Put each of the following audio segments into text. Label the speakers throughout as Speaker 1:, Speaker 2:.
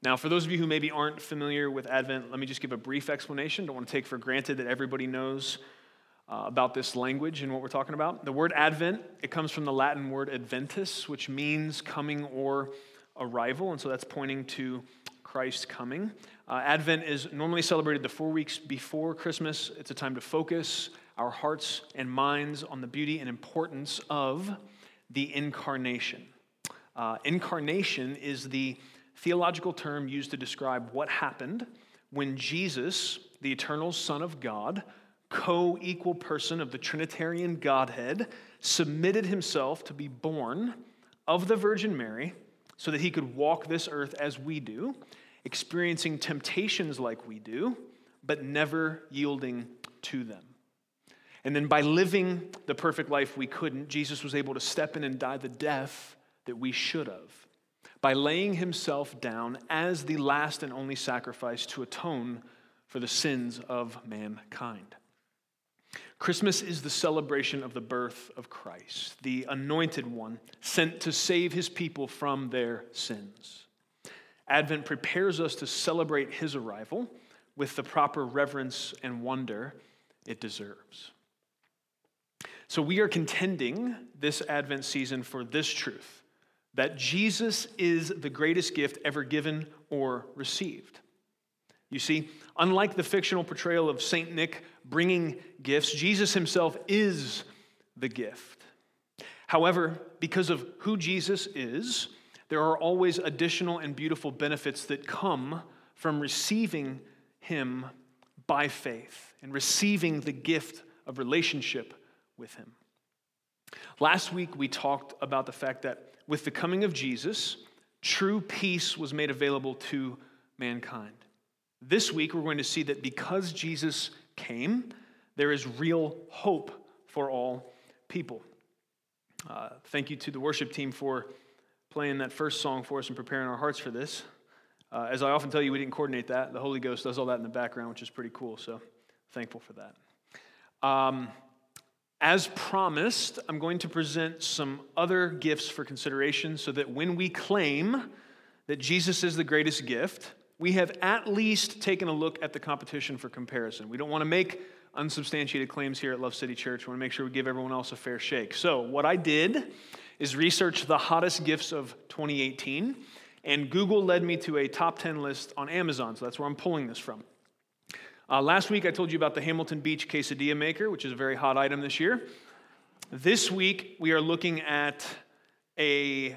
Speaker 1: Now, for those of you who maybe aren't familiar with Advent, let me just give a brief explanation. Don't want to take for granted that everybody knows uh, about this language and what we're talking about. The word Advent, it comes from the Latin word adventus, which means coming or arrival, and so that's pointing to Christ coming. Uh, Advent is normally celebrated the four weeks before Christmas. It's a time to focus our hearts and minds on the beauty and importance of the incarnation. Uh, incarnation is the theological term used to describe what happened when Jesus, the eternal Son of God, co equal person of the Trinitarian Godhead, submitted himself to be born of the Virgin Mary so that he could walk this earth as we do experiencing temptations like we do, but never yielding to them. And then by living the perfect life we couldn't, Jesus was able to step in and die the death that we should have by laying himself down as the last and only sacrifice to atone for the sins of mankind. Christmas is the celebration of the birth of Christ, the anointed one sent to save his people from their sins. Advent prepares us to celebrate his arrival with the proper reverence and wonder it deserves. So, we are contending this Advent season for this truth that Jesus is the greatest gift ever given or received. You see, unlike the fictional portrayal of St. Nick bringing gifts, Jesus himself is the gift. However, because of who Jesus is, there are always additional and beautiful benefits that come from receiving Him by faith and receiving the gift of relationship with Him. Last week, we talked about the fact that with the coming of Jesus, true peace was made available to mankind. This week, we're going to see that because Jesus came, there is real hope for all people. Uh, thank you to the worship team for playing that first song for us and preparing our hearts for this. Uh, as I often tell you, we didn't coordinate that. The Holy Ghost does all that in the background, which is pretty cool. So thankful for that. Um, as promised, I'm going to present some other gifts for consideration so that when we claim that Jesus is the greatest gift, we have at least taken a look at the competition for comparison. We don't want to make unsubstantiated claims here at Love City Church. We want to make sure we give everyone else a fair shake. So, what I did is research the hottest gifts of 2018, and Google led me to a top 10 list on Amazon, so that's where I'm pulling this from. Uh, last week, I told you about the Hamilton Beach quesadilla maker, which is a very hot item this year. This week, we are looking at a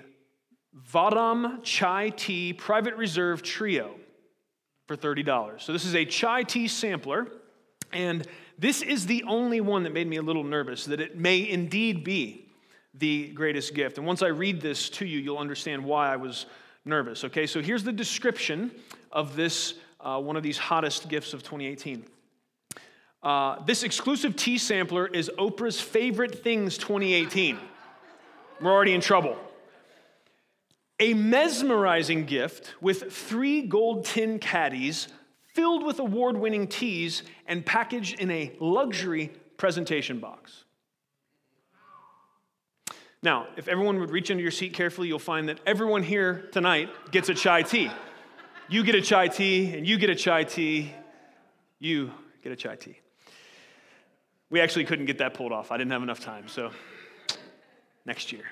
Speaker 1: Vahdam Chai Tea Private Reserve Trio for $30. So, this is a chai tea sampler, and this is the only one that made me a little nervous that it may indeed be the greatest gift. And once I read this to you, you'll understand why I was nervous. Okay, so here's the description of this, uh, one of these hottest gifts of 2018. Uh, this exclusive tea sampler is Oprah's favorite things 2018. We're already in trouble. A mesmerizing gift with three gold tin caddies filled with award winning teas and packaged in a luxury presentation box. Now, if everyone would reach into your seat carefully, you'll find that everyone here tonight gets a chai tea. You get a chai tea, and you get a chai tea. You get a chai tea. We actually couldn't get that pulled off. I didn't have enough time, so next year.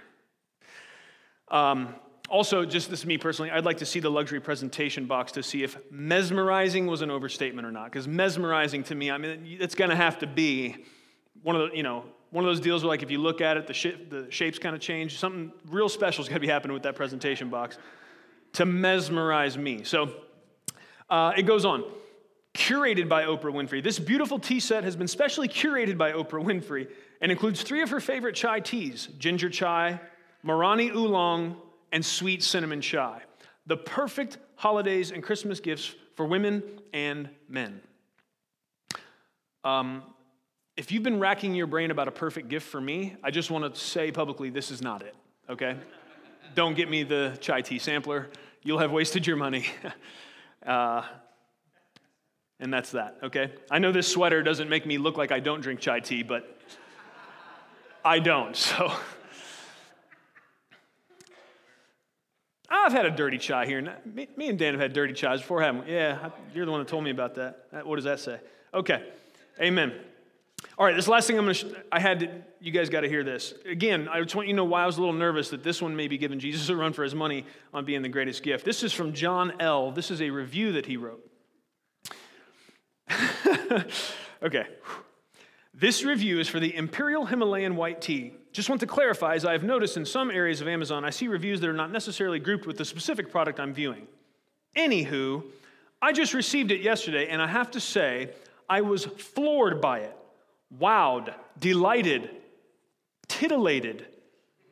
Speaker 1: Um, also, just this is me personally, I'd like to see the luxury presentation box to see if mesmerizing was an overstatement or not. Because mesmerizing to me, I mean, it's going to have to be one of the, you know, one of those deals where, like, if you look at it, the, sh- the shapes kind of change. Something real special is going to be happening with that presentation box to mesmerize me. So uh, it goes on. Curated by Oprah Winfrey. This beautiful tea set has been specially curated by Oprah Winfrey and includes three of her favorite chai teas ginger chai, Morani oolong, and sweet cinnamon chai. the perfect holidays and Christmas gifts for women and men. Um, if you've been racking your brain about a perfect gift for me, I just want to say publicly this is not it, okay? Don't get me the chai tea sampler. You'll have wasted your money. uh, and that's that, okay? I know this sweater doesn't make me look like I don't drink chai tea, but I don't, so. I've had a dirty chai here. Me, me, and Dan have had dirty chais before, haven't we? Yeah, you're the one that told me about that. What does that say? Okay, amen. All right, this last thing I'm going to, I had to, you guys got to hear this. Again, I just want you to know why I was a little nervous that this one may be giving Jesus a run for his money on being the greatest gift. This is from John L. This is a review that he wrote. okay. This review is for the Imperial Himalayan White Tea. Just want to clarify, as I have noticed in some areas of Amazon, I see reviews that are not necessarily grouped with the specific product I'm viewing. Anywho, I just received it yesterday, and I have to say, I was floored by it, wowed, delighted, titillated,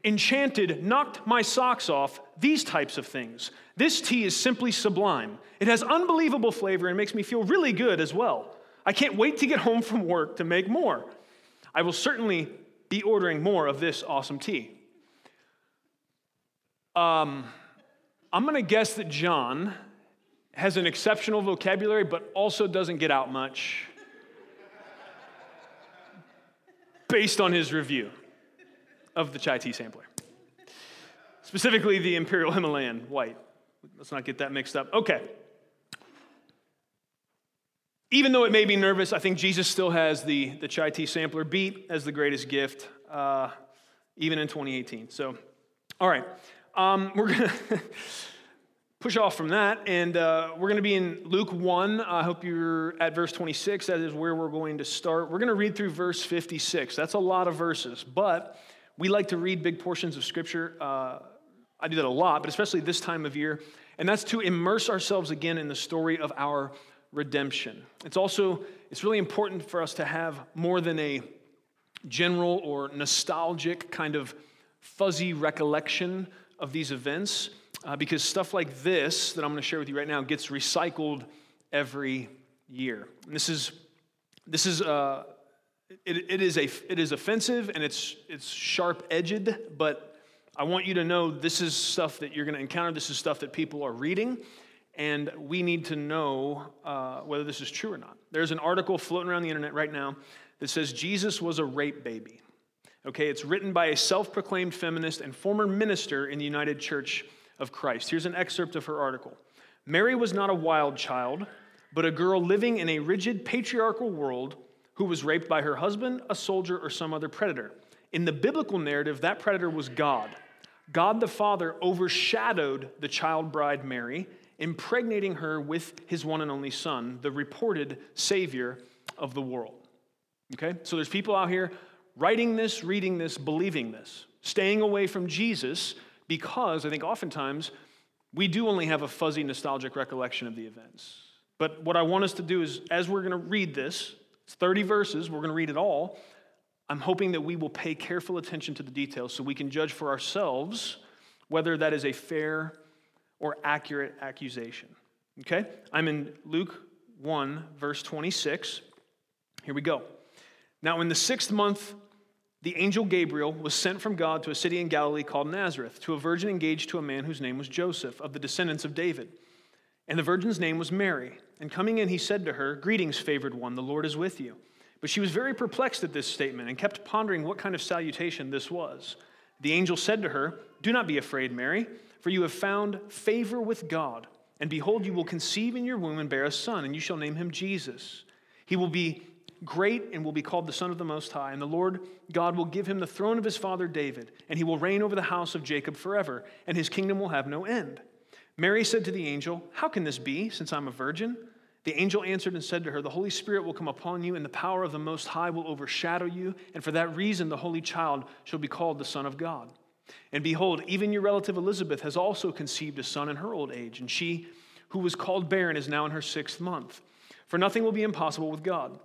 Speaker 1: enchanted, knocked my socks off, these types of things. This tea is simply sublime. It has unbelievable flavor and makes me feel really good as well. I can't wait to get home from work to make more. I will certainly be ordering more of this awesome tea. Um, I'm going to guess that John has an exceptional vocabulary, but also doesn't get out much based on his review of the chai tea sampler, specifically the Imperial Himalayan white. Let's not get that mixed up. Okay. Even though it may be nervous, I think Jesus still has the, the chai tea sampler beat as the greatest gift, uh, even in 2018. So, all right. Um, we're going to push off from that, and uh, we're going to be in Luke 1. I hope you're at verse 26. That is where we're going to start. We're going to read through verse 56. That's a lot of verses, but we like to read big portions of Scripture. Uh, I do that a lot, but especially this time of year, and that's to immerse ourselves again in the story of our redemption. It's also it's really important for us to have more than a general or nostalgic kind of fuzzy recollection of these events uh, because stuff like this that I'm going to share with you right now gets recycled every year. And this is this is uh, it, it is a it is offensive and it's it's sharp edged, but I want you to know this is stuff that you're going to encounter. This is stuff that people are reading, and we need to know uh, whether this is true or not. There's an article floating around the internet right now that says Jesus was a rape baby. Okay, it's written by a self proclaimed feminist and former minister in the United Church of Christ. Here's an excerpt of her article Mary was not a wild child, but a girl living in a rigid patriarchal world who was raped by her husband, a soldier, or some other predator. In the biblical narrative, that predator was God. God the Father overshadowed the child bride Mary impregnating her with his one and only son, the reported Savior of the world. Okay? So there's people out here writing this, reading this, believing this, staying away from Jesus because I think oftentimes we do only have a fuzzy nostalgic recollection of the events. But what I want us to do is, as we're going to read this, it's 30 verses, we're going to read it all. I'm hoping that we will pay careful attention to the details so we can judge for ourselves whether that is a fair or accurate accusation. Okay? I'm in Luke 1, verse 26. Here we go. Now, in the sixth month, the angel Gabriel was sent from God to a city in Galilee called Nazareth to a virgin engaged to a man whose name was Joseph, of the descendants of David. And the virgin's name was Mary. And coming in, he said to her, Greetings, favored one, the Lord is with you. But she was very perplexed at this statement and kept pondering what kind of salutation this was. The angel said to her, Do not be afraid, Mary for you have found favor with God. And behold, you will conceive in your womb and bear a son, and you shall name him Jesus. He will be great and will be called the Son of the Most High. And the Lord God will give him the throne of his father David, and he will reign over the house of Jacob forever, and his kingdom will have no end. Mary said to the angel, How can this be, since I'm a virgin? The angel answered and said to her, The Holy Spirit will come upon you, and the power of the Most High will overshadow you, and for that reason the Holy Child shall be called the Son of God. And behold, even your relative Elizabeth has also conceived a son in her old age, and she, who was called barren, is now in her sixth month. For nothing will be impossible with God.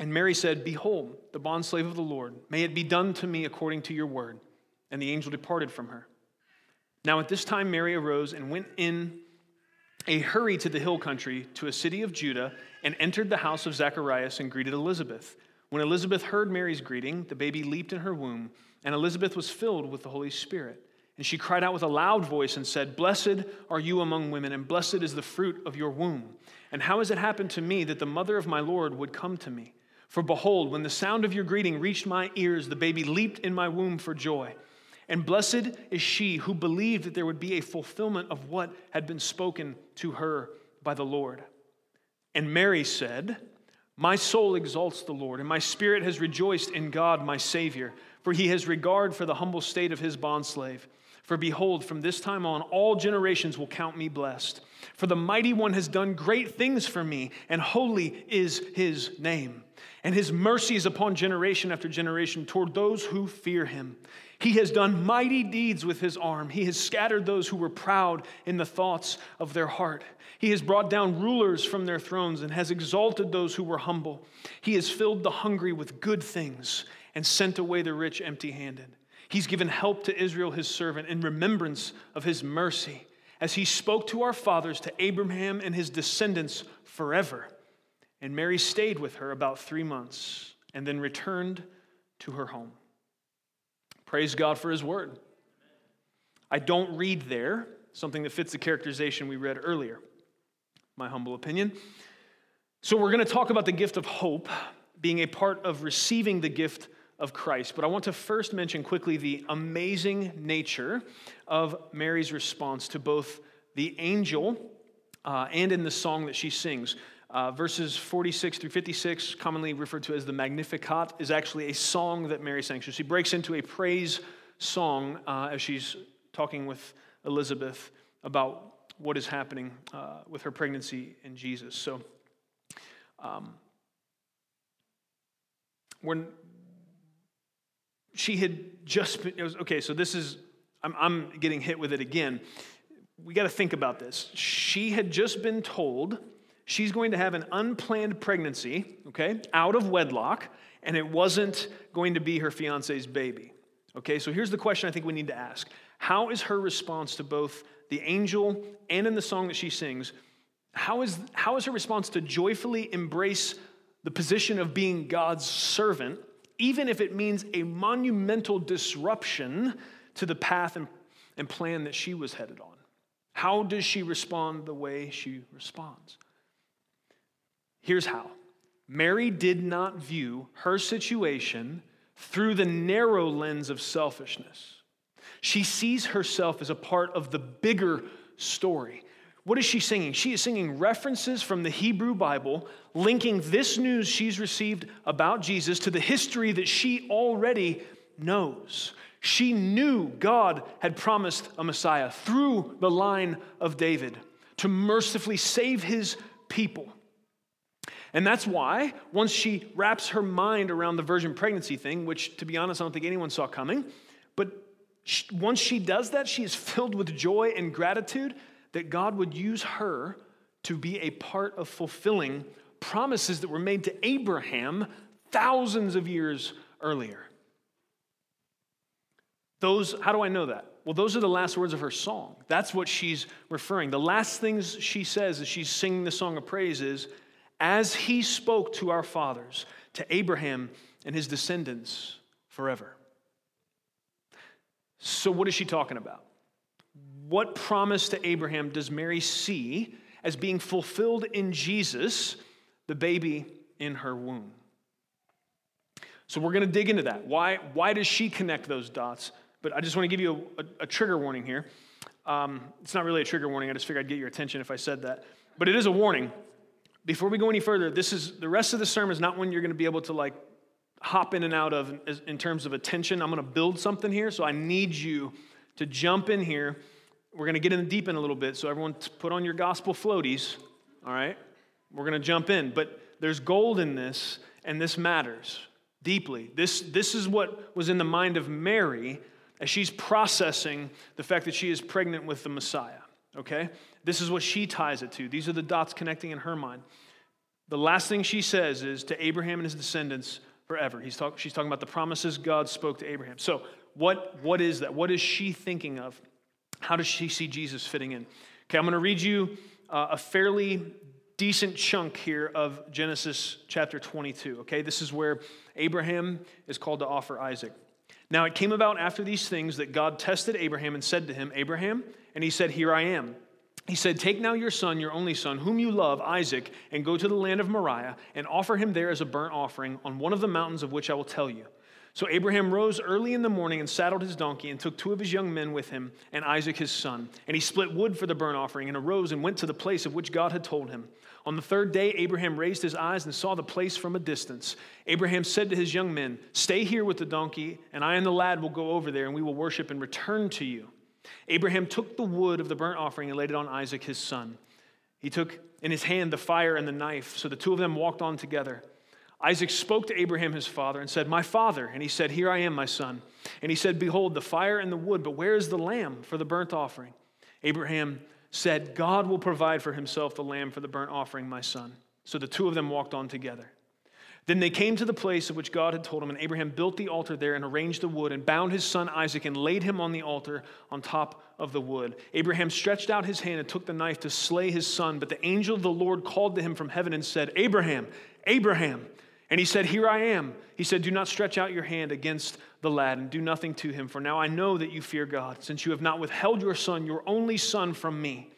Speaker 1: And Mary said, Behold, the bondslave of the Lord, may it be done to me according to your word. And the angel departed from her. Now at this time, Mary arose and went in a hurry to the hill country to a city of Judah and entered the house of Zacharias and greeted Elizabeth. When Elizabeth heard Mary's greeting, the baby leaped in her womb, and Elizabeth was filled with the Holy Spirit. And she cried out with a loud voice and said, Blessed are you among women, and blessed is the fruit of your womb. And how has it happened to me that the mother of my Lord would come to me? For behold, when the sound of your greeting reached my ears, the baby leaped in my womb for joy. And blessed is she who believed that there would be a fulfillment of what had been spoken to her by the Lord. And Mary said, My soul exalts the Lord, and my spirit has rejoiced in God my Savior, for he has regard for the humble state of his bondslave. For behold, from this time on, all generations will count me blessed. For the mighty one has done great things for me, and holy is his name. And his mercy is upon generation after generation toward those who fear him. He has done mighty deeds with his arm. He has scattered those who were proud in the thoughts of their heart. He has brought down rulers from their thrones and has exalted those who were humble. He has filled the hungry with good things and sent away the rich empty handed. He's given help to Israel, his servant, in remembrance of his mercy, as he spoke to our fathers, to Abraham and his descendants forever. And Mary stayed with her about three months and then returned to her home. Praise God for his word. I don't read there something that fits the characterization we read earlier, my humble opinion. So, we're going to talk about the gift of hope being a part of receiving the gift of Christ. But I want to first mention quickly the amazing nature of Mary's response to both the angel uh, and in the song that she sings. Uh, verses 46 through 56, commonly referred to as the Magnificat, is actually a song that Mary sang. So she breaks into a praise song uh, as she's talking with Elizabeth about what is happening uh, with her pregnancy in Jesus. So, um, when she had just been, was, okay, so this is, I'm, I'm getting hit with it again. We got to think about this. She had just been told she's going to have an unplanned pregnancy, okay, out of wedlock, and it wasn't going to be her fiance's baby. Okay, so here's the question I think we need to ask How is her response to both the angel and in the song that she sings? How is, how is her response to joyfully embrace the position of being God's servant, even if it means a monumental disruption to the path and, and plan that she was headed on? How does she respond the way she responds? Here's how Mary did not view her situation through the narrow lens of selfishness. She sees herself as a part of the bigger story. What is she singing? She is singing references from the Hebrew Bible, linking this news she's received about Jesus to the history that she already knows. She knew God had promised a Messiah through the line of David to mercifully save his people. And that's why, once she wraps her mind around the virgin pregnancy thing, which to be honest, I don't think anyone saw coming, but once she does that, she is filled with joy and gratitude that God would use her to be a part of fulfilling promises that were made to Abraham thousands of years earlier. Those, how do I know that? Well, those are the last words of her song. That's what she's referring. The last things she says as she's singing the song of praise is, as he spoke to our fathers, to Abraham and his descendants forever. So, what is she talking about? What promise to Abraham does Mary see as being fulfilled in Jesus, the baby in her womb? So, we're going to dig into that. Why, why does she connect those dots? But I just want to give you a, a, a trigger warning here. Um, it's not really a trigger warning. I just figured I'd get your attention if I said that. But it is a warning before we go any further, this is the rest of the sermon is not one you're going to be able to like hop in and out of in terms of attention. I'm going to build something here, so I need you to jump in here. We're going to get in the deep end a little bit, so everyone put on your gospel floaties. All right, we're going to jump in, but there's gold in this, and this matters deeply. This this is what was in the mind of Mary as she's processing the fact that she is pregnant with the Messiah. Okay? This is what she ties it to. These are the dots connecting in her mind. The last thing she says is to Abraham and his descendants forever. He's talk, she's talking about the promises God spoke to Abraham. So, what, what is that? What is she thinking of? How does she see Jesus fitting in? Okay, I'm going to read you uh, a fairly decent chunk here of Genesis chapter 22. Okay, this is where Abraham is called to offer Isaac. Now it came about after these things that God tested Abraham and said to him, Abraham, and he said, Here I am. He said, Take now your son, your only son, whom you love, Isaac, and go to the land of Moriah, and offer him there as a burnt offering on one of the mountains of which I will tell you. So Abraham rose early in the morning and saddled his donkey and took two of his young men with him and Isaac his son. And he split wood for the burnt offering and arose and went to the place of which God had told him. On the third day, Abraham raised his eyes and saw the place from a distance. Abraham said to his young men, Stay here with the donkey, and I and the lad will go over there, and we will worship and return to you. Abraham took the wood of the burnt offering and laid it on Isaac his son. He took in his hand the fire and the knife, so the two of them walked on together. Isaac spoke to Abraham his father and said, My father. And he said, Here I am, my son. And he said, Behold, the fire and the wood, but where is the lamb for the burnt offering? Abraham said, God will provide for himself the lamb for the burnt offering, my son. So the two of them walked on together. Then they came to the place of which God had told him, and Abraham built the altar there and arranged the wood and bound his son Isaac and laid him on the altar on top of the wood. Abraham stretched out his hand and took the knife to slay his son, but the angel of the Lord called to him from heaven and said, Abraham, Abraham. And he said, Here I am. He said, Do not stretch out your hand against the lad and do nothing to him, for now I know that you fear God, since you have not withheld your son, your only son, from me.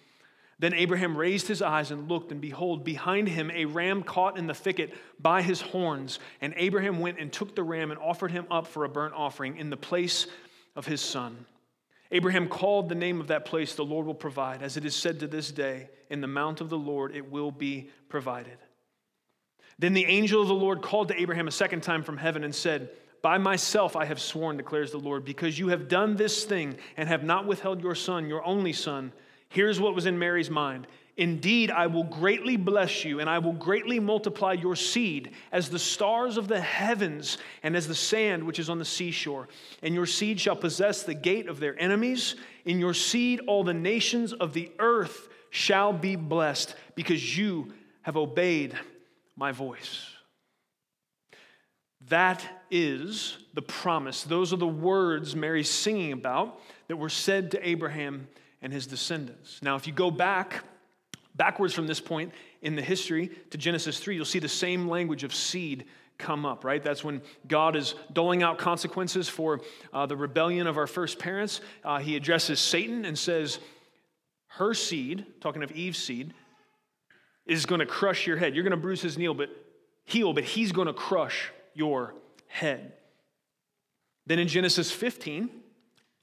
Speaker 1: Then Abraham raised his eyes and looked, and behold, behind him a ram caught in the thicket by his horns. And Abraham went and took the ram and offered him up for a burnt offering in the place of his son. Abraham called the name of that place, The Lord will provide. As it is said to this day, In the mount of the Lord it will be provided. Then the angel of the Lord called to Abraham a second time from heaven and said, By myself I have sworn, declares the Lord, because you have done this thing and have not withheld your son, your only son. Here's what was in Mary's mind. Indeed, I will greatly bless you, and I will greatly multiply your seed as the stars of the heavens and as the sand which is on the seashore. And your seed shall possess the gate of their enemies. In your seed, all the nations of the earth shall be blessed, because you have obeyed my voice. That is the promise. Those are the words Mary's singing about that were said to Abraham and his descendants. Now, if you go back, backwards from this point in the history to Genesis 3, you'll see the same language of seed come up, right? That's when God is doling out consequences for uh, the rebellion of our first parents. Uh, he addresses Satan and says, Her seed, talking of Eve's seed, is going to crush your head. You're going to bruise his heel, but heel, but he's going to crush your head. Then in Genesis 15,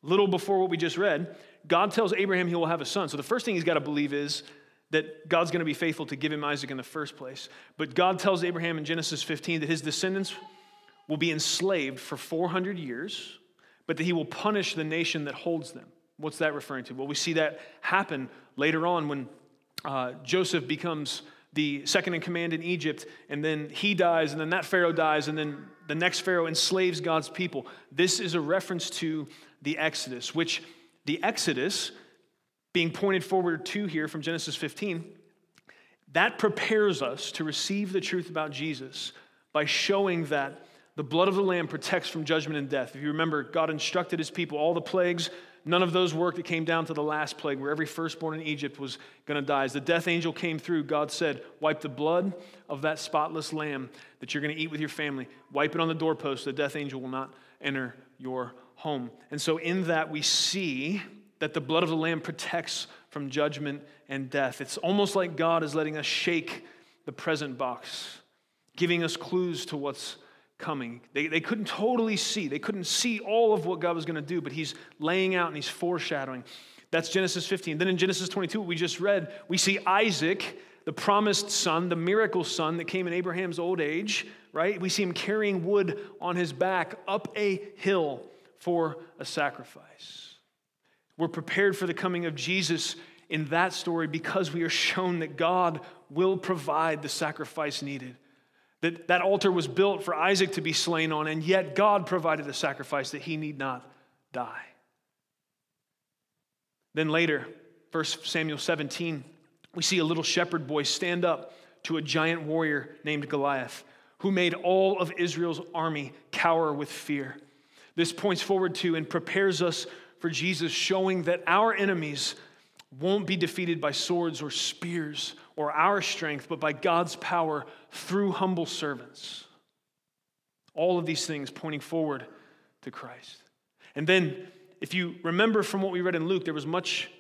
Speaker 1: little before what we just read, God tells Abraham he will have a son. So the first thing he's got to believe is that God's going to be faithful to give him Isaac in the first place. But God tells Abraham in Genesis 15 that his descendants will be enslaved for 400 years, but that he will punish the nation that holds them. What's that referring to? Well, we see that happen later on when uh, Joseph becomes the second in command in Egypt, and then he dies, and then that Pharaoh dies, and then the next Pharaoh enslaves God's people. This is a reference to the Exodus, which the Exodus, being pointed forward to here from Genesis 15, that prepares us to receive the truth about Jesus by showing that the blood of the Lamb protects from judgment and death. If you remember, God instructed his people, all the plagues None of those worked. It came down to the last plague where every firstborn in Egypt was going to die. As the death angel came through, God said, Wipe the blood of that spotless lamb that you're going to eat with your family. Wipe it on the doorpost. The death angel will not enter your home. And so, in that, we see that the blood of the lamb protects from judgment and death. It's almost like God is letting us shake the present box, giving us clues to what's coming. They, they couldn't totally see. They couldn't see all of what God was going to do, but he's laying out and he's foreshadowing. That's Genesis 15. Then in Genesis 22, we just read, we see Isaac, the promised son, the miracle son that came in Abraham's old age, right? We see him carrying wood on his back up a hill for a sacrifice. We're prepared for the coming of Jesus in that story because we are shown that God will provide the sacrifice needed. That that altar was built for Isaac to be slain on, and yet God provided a sacrifice that he need not die. Then later, 1 Samuel 17, we see a little shepherd boy stand up to a giant warrior named Goliath, who made all of Israel's army cower with fear. This points forward to and prepares us for Jesus, showing that our enemies won't be defeated by swords or spears or our strength, but by God's power through humble servants. All of these things pointing forward to Christ. And then, if you remember from what we read in Luke, there was much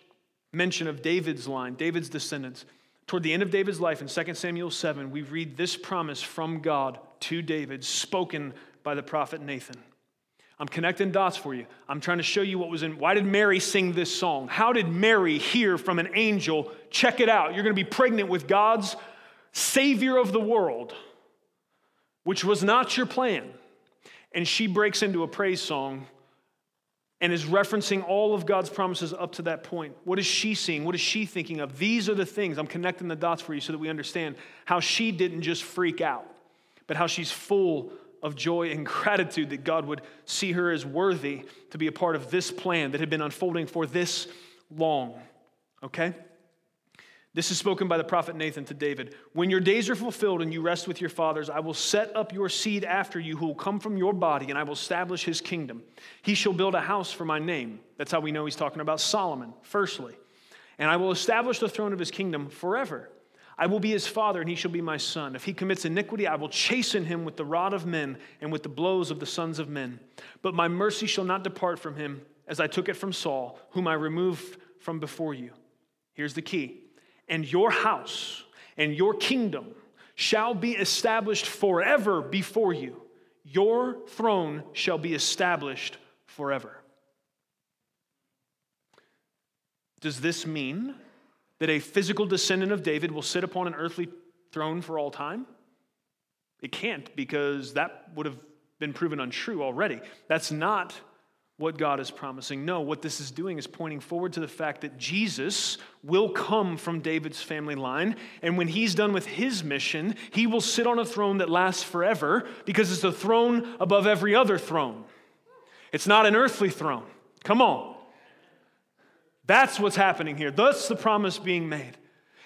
Speaker 1: mention of David's line, David's descendants. Toward the end of David's life in 2 Samuel 7, we read this promise from God to David, spoken by the prophet Nathan. I'm connecting dots for you. I'm trying to show you what was in. Why did Mary sing this song? How did Mary hear from an angel? Check it out. You're going to be pregnant with God's Savior of the world, which was not your plan. And she breaks into a praise song and is referencing all of God's promises up to that point. What is she seeing? What is she thinking of? These are the things. I'm connecting the dots for you so that we understand how she didn't just freak out, but how she's full of joy and gratitude that God would see her as worthy to be a part of this plan that had been unfolding for this long. Okay? This is spoken by the prophet Nathan to David. When your days are fulfilled and you rest with your fathers, I will set up your seed after you who will come from your body, and I will establish his kingdom. He shall build a house for my name. That's how we know he's talking about Solomon, firstly. And I will establish the throne of his kingdom forever. I will be his father, and he shall be my son. If he commits iniquity, I will chasten him with the rod of men and with the blows of the sons of men. But my mercy shall not depart from him, as I took it from Saul, whom I removed from before you. Here's the key and your house and your kingdom shall be established forever before you. Your throne shall be established forever. Does this mean that a physical descendant of David will sit upon an earthly throne for all time? It can't because that would have been proven untrue already. That's not what God is promising. No, what this is doing is pointing forward to the fact that Jesus will come from David's family line. And when he's done with his mission, he will sit on a throne that lasts forever because it's a throne above every other throne. It's not an earthly throne. Come on. That's what's happening here. That's the promise being made.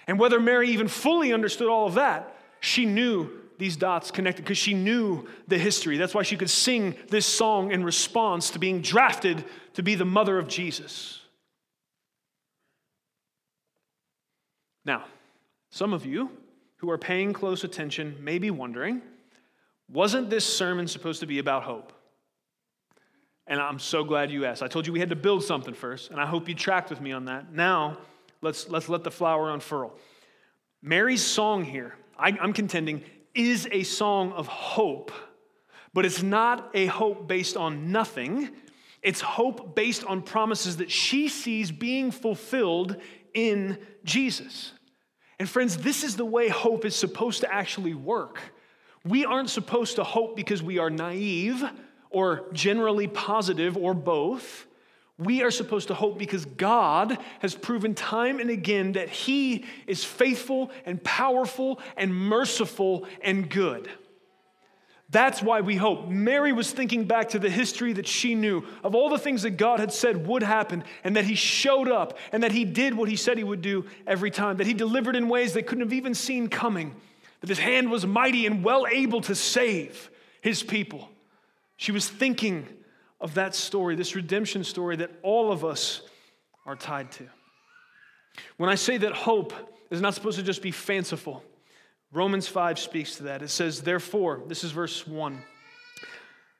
Speaker 1: And whether Mary even fully understood all of that, she knew these dots connected because she knew the history. That's why she could sing this song in response to being drafted to be the mother of Jesus. Now, some of you who are paying close attention may be wondering wasn't this sermon supposed to be about hope? And I'm so glad you asked. I told you we had to build something first, and I hope you tracked with me on that. Now, let's, let's let the flower unfurl. Mary's song here, I, I'm contending, is a song of hope, but it's not a hope based on nothing. It's hope based on promises that she sees being fulfilled in Jesus. And friends, this is the way hope is supposed to actually work. We aren't supposed to hope because we are naive or generally positive or both. We are supposed to hope because God has proven time and again that He is faithful and powerful and merciful and good. That's why we hope. Mary was thinking back to the history that she knew of all the things that God had said would happen, and that He showed up, and that He did what He said He would do every time, that He delivered in ways they couldn't have even seen coming, that His hand was mighty and well able to save His people. She was thinking of that story, this redemption story that all of us are tied to. When I say that hope is not supposed to just be fanciful, Romans 5 speaks to that. It says, Therefore, this is verse 1.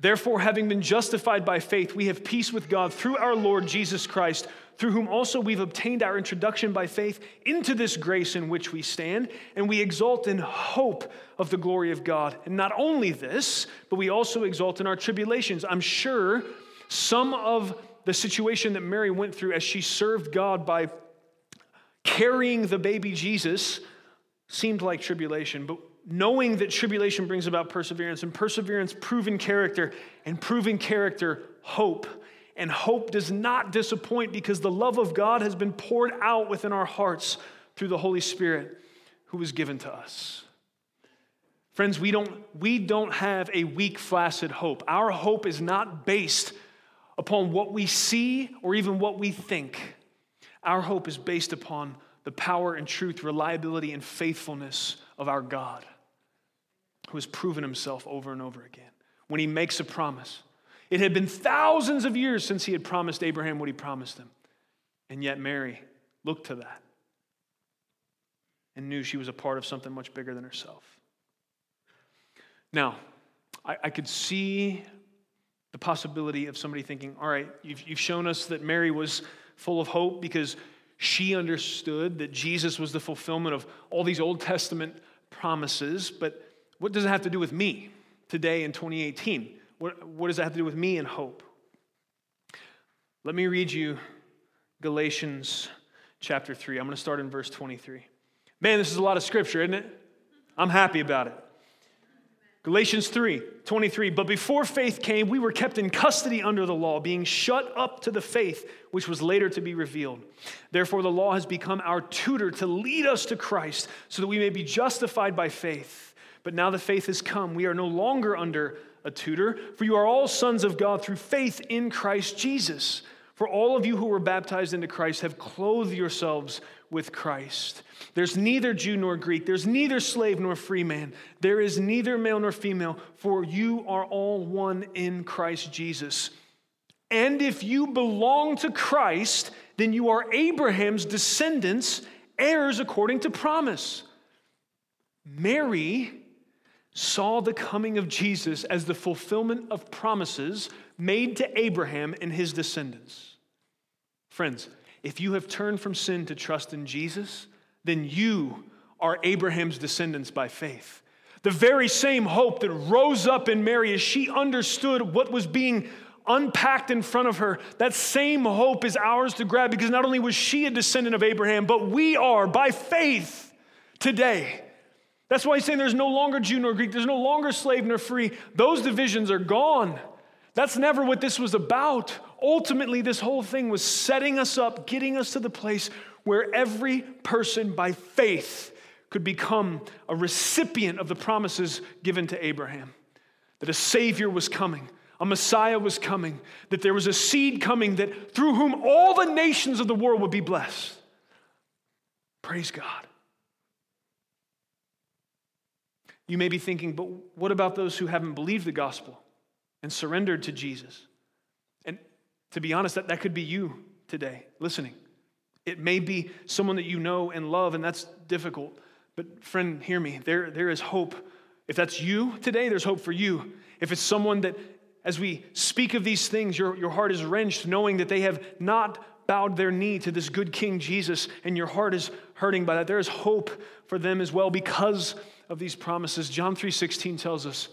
Speaker 1: Therefore, having been justified by faith, we have peace with God through our Lord Jesus Christ, through whom also we've obtained our introduction by faith into this grace in which we stand, and we exult in hope of the glory of God. And not only this, but we also exult in our tribulations. I'm sure some of the situation that Mary went through as she served God by carrying the baby Jesus seemed like tribulation, but knowing that tribulation brings about perseverance, and perseverance, proven character, and proven character, hope. And hope does not disappoint because the love of God has been poured out within our hearts through the Holy Spirit who was given to us. Friends, we don't, we don't have a weak, flaccid hope. Our hope is not based upon what we see or even what we think. Our hope is based upon the power and truth, reliability and faithfulness of our God, who has proven himself over and over again. When he makes a promise, It had been thousands of years since he had promised Abraham what he promised him. And yet Mary looked to that and knew she was a part of something much bigger than herself. Now, I, I could see the possibility of somebody thinking, all right, you've, you've shown us that Mary was full of hope because she understood that Jesus was the fulfillment of all these Old Testament promises, but what does it have to do with me today in 2018? What, what does that have to do with me and hope? Let me read you Galatians chapter 3. I'm going to start in verse 23. Man, this is a lot of scripture, isn't it? I'm happy about it. Galatians 3 23. But before faith came, we were kept in custody under the law, being shut up to the faith which was later to be revealed. Therefore, the law has become our tutor to lead us to Christ, so that we may be justified by faith. But now the faith has come. We are no longer under a tutor, for you are all sons of God through faith in Christ Jesus. For all of you who were baptized into Christ have clothed yourselves with Christ. There's neither Jew nor Greek, there's neither slave nor free man, there is neither male nor female, for you are all one in Christ Jesus. And if you belong to Christ, then you are Abraham's descendants, heirs according to promise. Mary saw the coming of Jesus as the fulfillment of promises made to Abraham and his descendants. Friends, if you have turned from sin to trust in Jesus, then you are Abraham's descendants by faith. The very same hope that rose up in Mary as she understood what was being unpacked in front of her, that same hope is ours to grab because not only was she a descendant of Abraham, but we are by faith today. That's why he's saying there's no longer Jew nor Greek, there's no longer slave nor free. Those divisions are gone. That's never what this was about. Ultimately, this whole thing was setting us up, getting us to the place where every person by faith could become a recipient of the promises given to Abraham that a Savior was coming, a Messiah was coming, that there was a seed coming that through whom all the nations of the world would be blessed. Praise God. You may be thinking, but what about those who haven't believed the gospel and surrendered to Jesus? And to be honest, that, that could be you today listening. It may be someone that you know and love, and that's difficult. But, friend, hear me. There, there is hope. If that's you today, there's hope for you. If it's someone that, as we speak of these things, your, your heart is wrenched, knowing that they have not bowed their knee to this good King Jesus, and your heart is hurting by that, there is hope for them as well because of these promises. John 3:16 tells us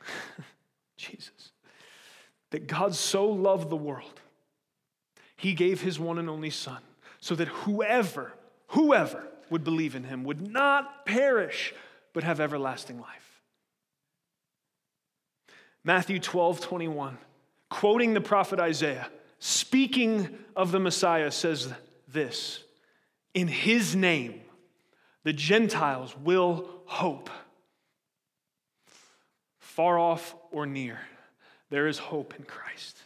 Speaker 1: Jesus that God so loved the world he gave his one and only son so that whoever whoever would believe in him would not perish but have everlasting life. Matthew 12, 21, quoting the prophet Isaiah, speaking of the Messiah, says this In his name, the Gentiles will hope. Far off or near, there is hope in Christ.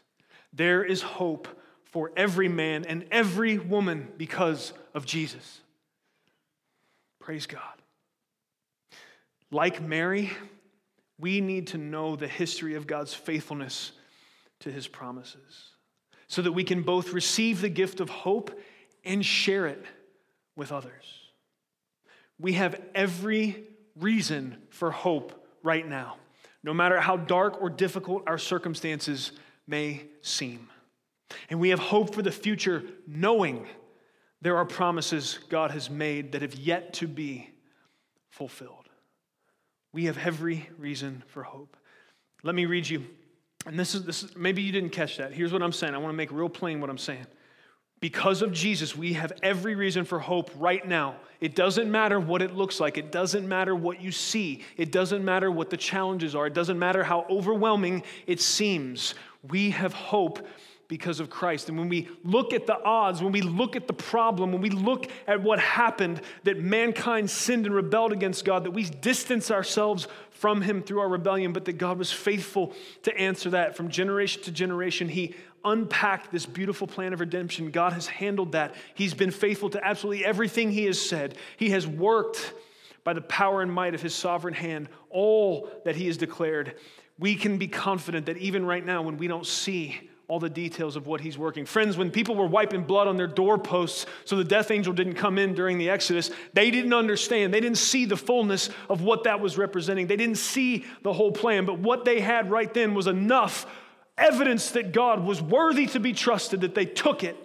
Speaker 1: There is hope for every man and every woman because of Jesus. Praise God. Like Mary, we need to know the history of God's faithfulness to his promises so that we can both receive the gift of hope and share it with others. We have every reason for hope right now, no matter how dark or difficult our circumstances may seem. And we have hope for the future, knowing there are promises God has made that have yet to be fulfilled. We have every reason for hope. Let me read you, and this is, this is maybe you didn't catch that. Here's what I'm saying. I want to make real plain what I'm saying. Because of Jesus, we have every reason for hope right now. It doesn't matter what it looks like. It doesn't matter what you see. It doesn't matter what the challenges are. It doesn't matter how overwhelming it seems. We have hope because of Christ. And when we look at the odds, when we look at the problem, when we look at what happened, that mankind sinned and rebelled against God, that we distance ourselves from Him through our rebellion, but that God was faithful to answer that. From generation to generation, He unpacked this beautiful plan of redemption. God has handled that. He's been faithful to absolutely everything He has said. He has worked by the power and might of His sovereign hand all that He has declared. we can be confident that even right now, when we don't see all the details of what he's working. Friends, when people were wiping blood on their doorposts so the death angel didn't come in during the Exodus, they didn't understand. They didn't see the fullness of what that was representing. They didn't see the whole plan. But what they had right then was enough evidence that God was worthy to be trusted that they took it.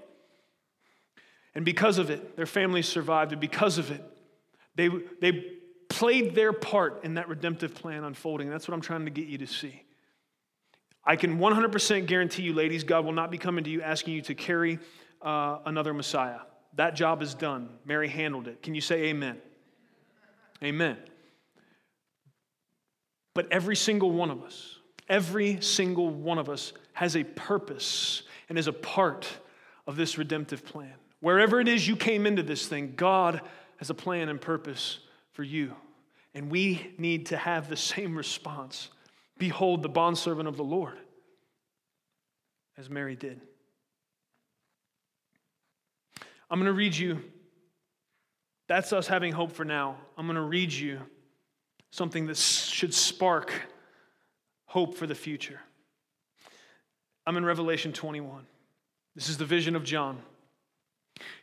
Speaker 1: And because of it, their families survived. And because of it, they, they played their part in that redemptive plan unfolding. That's what I'm trying to get you to see. I can 100% guarantee you, ladies, God will not be coming to you asking you to carry uh, another Messiah. That job is done. Mary handled it. Can you say amen? Amen. But every single one of us, every single one of us has a purpose and is a part of this redemptive plan. Wherever it is you came into this thing, God has a plan and purpose for you. And we need to have the same response Behold the bondservant of the Lord, as Mary did. I'm going to read you, that's us having hope for now. I'm going to read you something that should spark hope for the future. I'm in Revelation 21. This is the vision of John.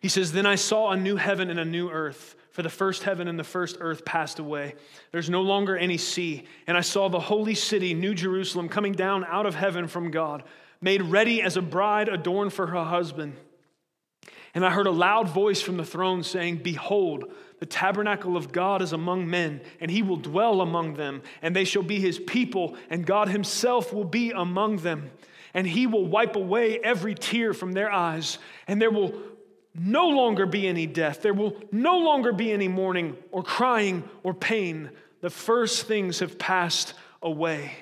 Speaker 1: He says, Then I saw a new heaven and a new earth, for the first heaven and the first earth passed away. There's no longer any sea. And I saw the holy city, New Jerusalem, coming down out of heaven from God, made ready as a bride adorned for her husband. And I heard a loud voice from the throne saying, Behold, the tabernacle of God is among men, and he will dwell among them, and they shall be his people, and God himself will be among them. And he will wipe away every tear from their eyes, and there will no longer be any death. There will no longer be any mourning or crying or pain. The first things have passed away.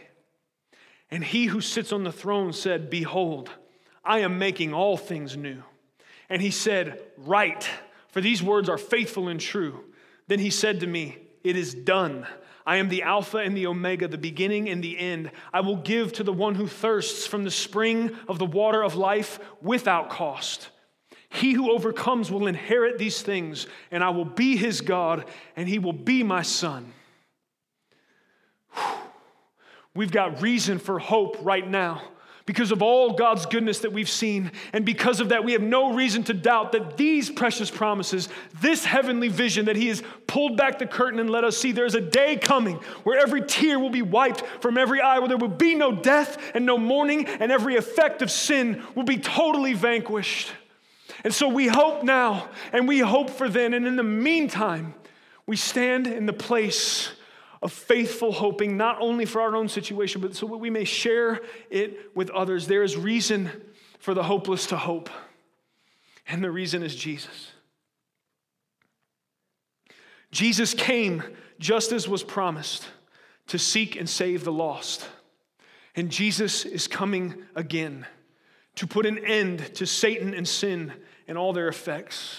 Speaker 1: And he who sits on the throne said, Behold, I am making all things new. And he said, Write, for these words are faithful and true. Then he said to me, It is done. I am the Alpha and the Omega, the beginning and the end. I will give to the one who thirsts from the spring of the water of life without cost. He who overcomes will inherit these things, and I will be his God, and he will be my son. We've got reason for hope right now because of all God's goodness that we've seen. And because of that, we have no reason to doubt that these precious promises, this heavenly vision that He has pulled back the curtain and let us see, there's a day coming where every tear will be wiped from every eye, where there will be no death and no mourning, and every effect of sin will be totally vanquished. And so we hope now and we hope for then. And in the meantime, we stand in the place of faithful hoping, not only for our own situation, but so that we may share it with others. There is reason for the hopeless to hope, and the reason is Jesus. Jesus came just as was promised to seek and save the lost. And Jesus is coming again to put an end to Satan and sin and all their effects.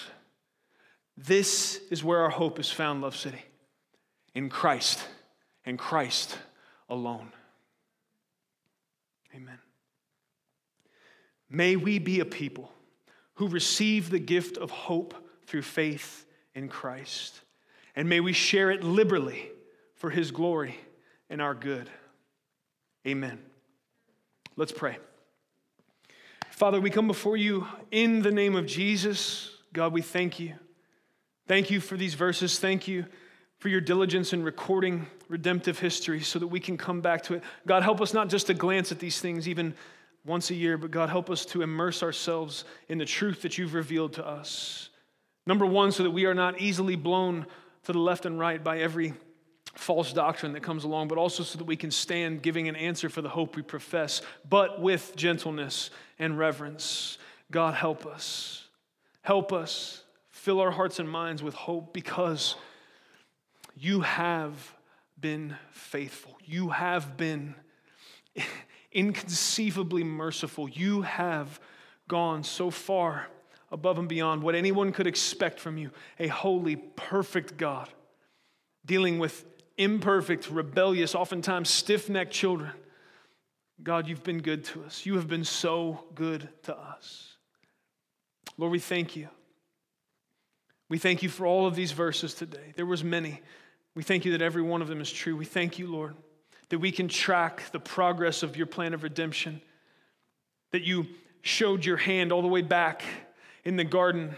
Speaker 1: This is where our hope is found, Love City in Christ and Christ alone. Amen. May we be a people who receive the gift of hope through faith in Christ, and may we share it liberally for his glory and our good. Amen. Let's pray. Father, we come before you in the name of Jesus. God, we thank you. Thank you for these verses. Thank you for your diligence in recording redemptive history so that we can come back to it. God, help us not just to glance at these things even once a year, but God, help us to immerse ourselves in the truth that you've revealed to us. Number one, so that we are not easily blown to the left and right by every false doctrine that comes along, but also so that we can stand giving an answer for the hope we profess, but with gentleness and reverence. God, help us. Help us. Fill our hearts and minds with hope because you have been faithful. You have been inconceivably merciful. You have gone so far above and beyond what anyone could expect from you. A holy, perfect God dealing with imperfect, rebellious, oftentimes stiff necked children. God, you've been good to us. You have been so good to us. Lord, we thank you. We thank you for all of these verses today. There was many. We thank you that every one of them is true. We thank you, Lord, that we can track the progress of your plan of redemption, that you showed your hand all the way back in the garden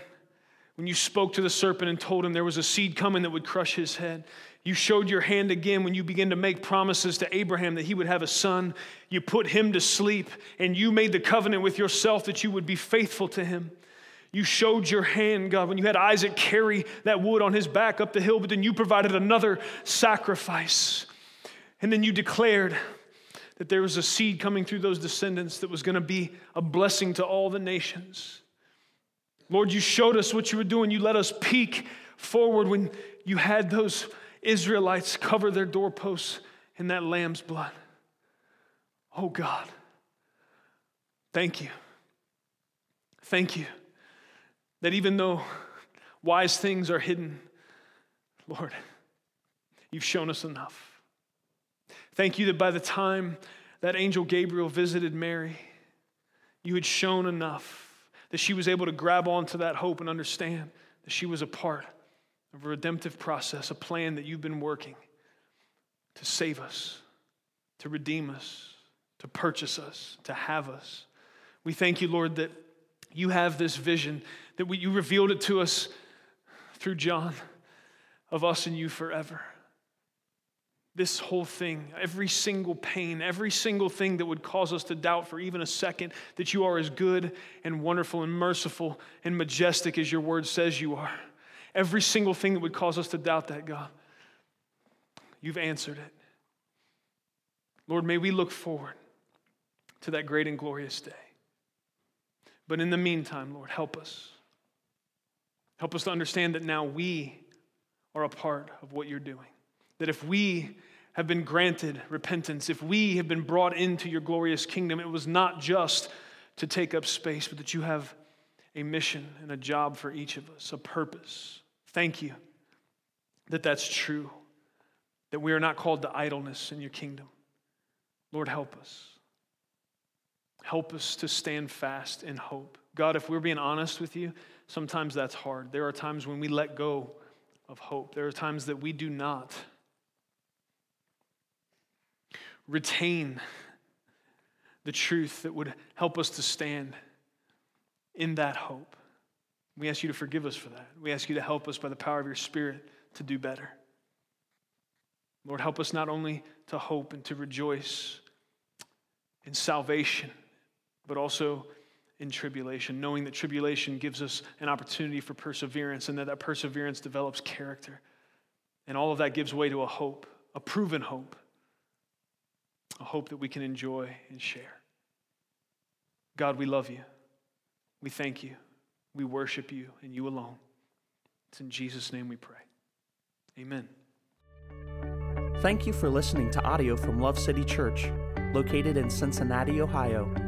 Speaker 1: when you spoke to the serpent and told him there was a seed coming that would crush his head. You showed your hand again when you began to make promises to Abraham that he would have a son. You put him to sleep and you made the covenant with yourself that you would be faithful to him. You showed your hand, God, when you had Isaac carry that wood on his back up the hill, but then you provided another sacrifice. And then you declared that there was a seed coming through those descendants that was going to be a blessing to all the nations. Lord, you showed us what you were doing. You let us peek forward when you had those Israelites cover their doorposts in that lamb's blood. Oh God, thank you. Thank you that even though wise things are hidden, Lord, you've shown us enough. Thank you that by the time that angel Gabriel visited Mary, you had shown enough that she was able to grab onto that hope and understand that she was a part of a redemptive process, a plan that you've been working to save us, to redeem us, to purchase us, to have us. We thank you, Lord, that you have this vision, that we, you revealed it to us through John of us and you forever. This whole thing, every single pain, every single thing that would cause us to doubt for even a second that you are as good and wonderful and merciful and majestic as your word says you are. Every single thing that would cause us to doubt that, God, you've answered it. Lord, may we look forward to that great and glorious day. But in the meantime, Lord, help us. Help us to understand that now we are a part of what you're doing. That if we have been granted repentance, if we have been brought into your glorious kingdom, it was not just to take up space, but that you have a mission and a job for each of us, a purpose. Thank you that that's true, that we are not called to idleness in your kingdom. Lord, help us. Help us to stand fast in hope. God, if we're being honest with you, sometimes that's hard. There are times when we let go of hope, there are times that we do not retain the truth that would help us to stand in that hope. We ask you to forgive us for that. We ask you to help us by the power of your Spirit to do better. Lord, help us not only to hope and to rejoice in salvation but also in tribulation, knowing that tribulation gives us an opportunity for perseverance and that that perseverance develops character. And all of that gives way to a hope, a proven hope, a hope that we can enjoy and share. God, we love you. We thank you. We worship you and you alone. It's in Jesus' name we pray. Amen.
Speaker 2: Thank you for listening to audio from Love City Church, located in Cincinnati, Ohio.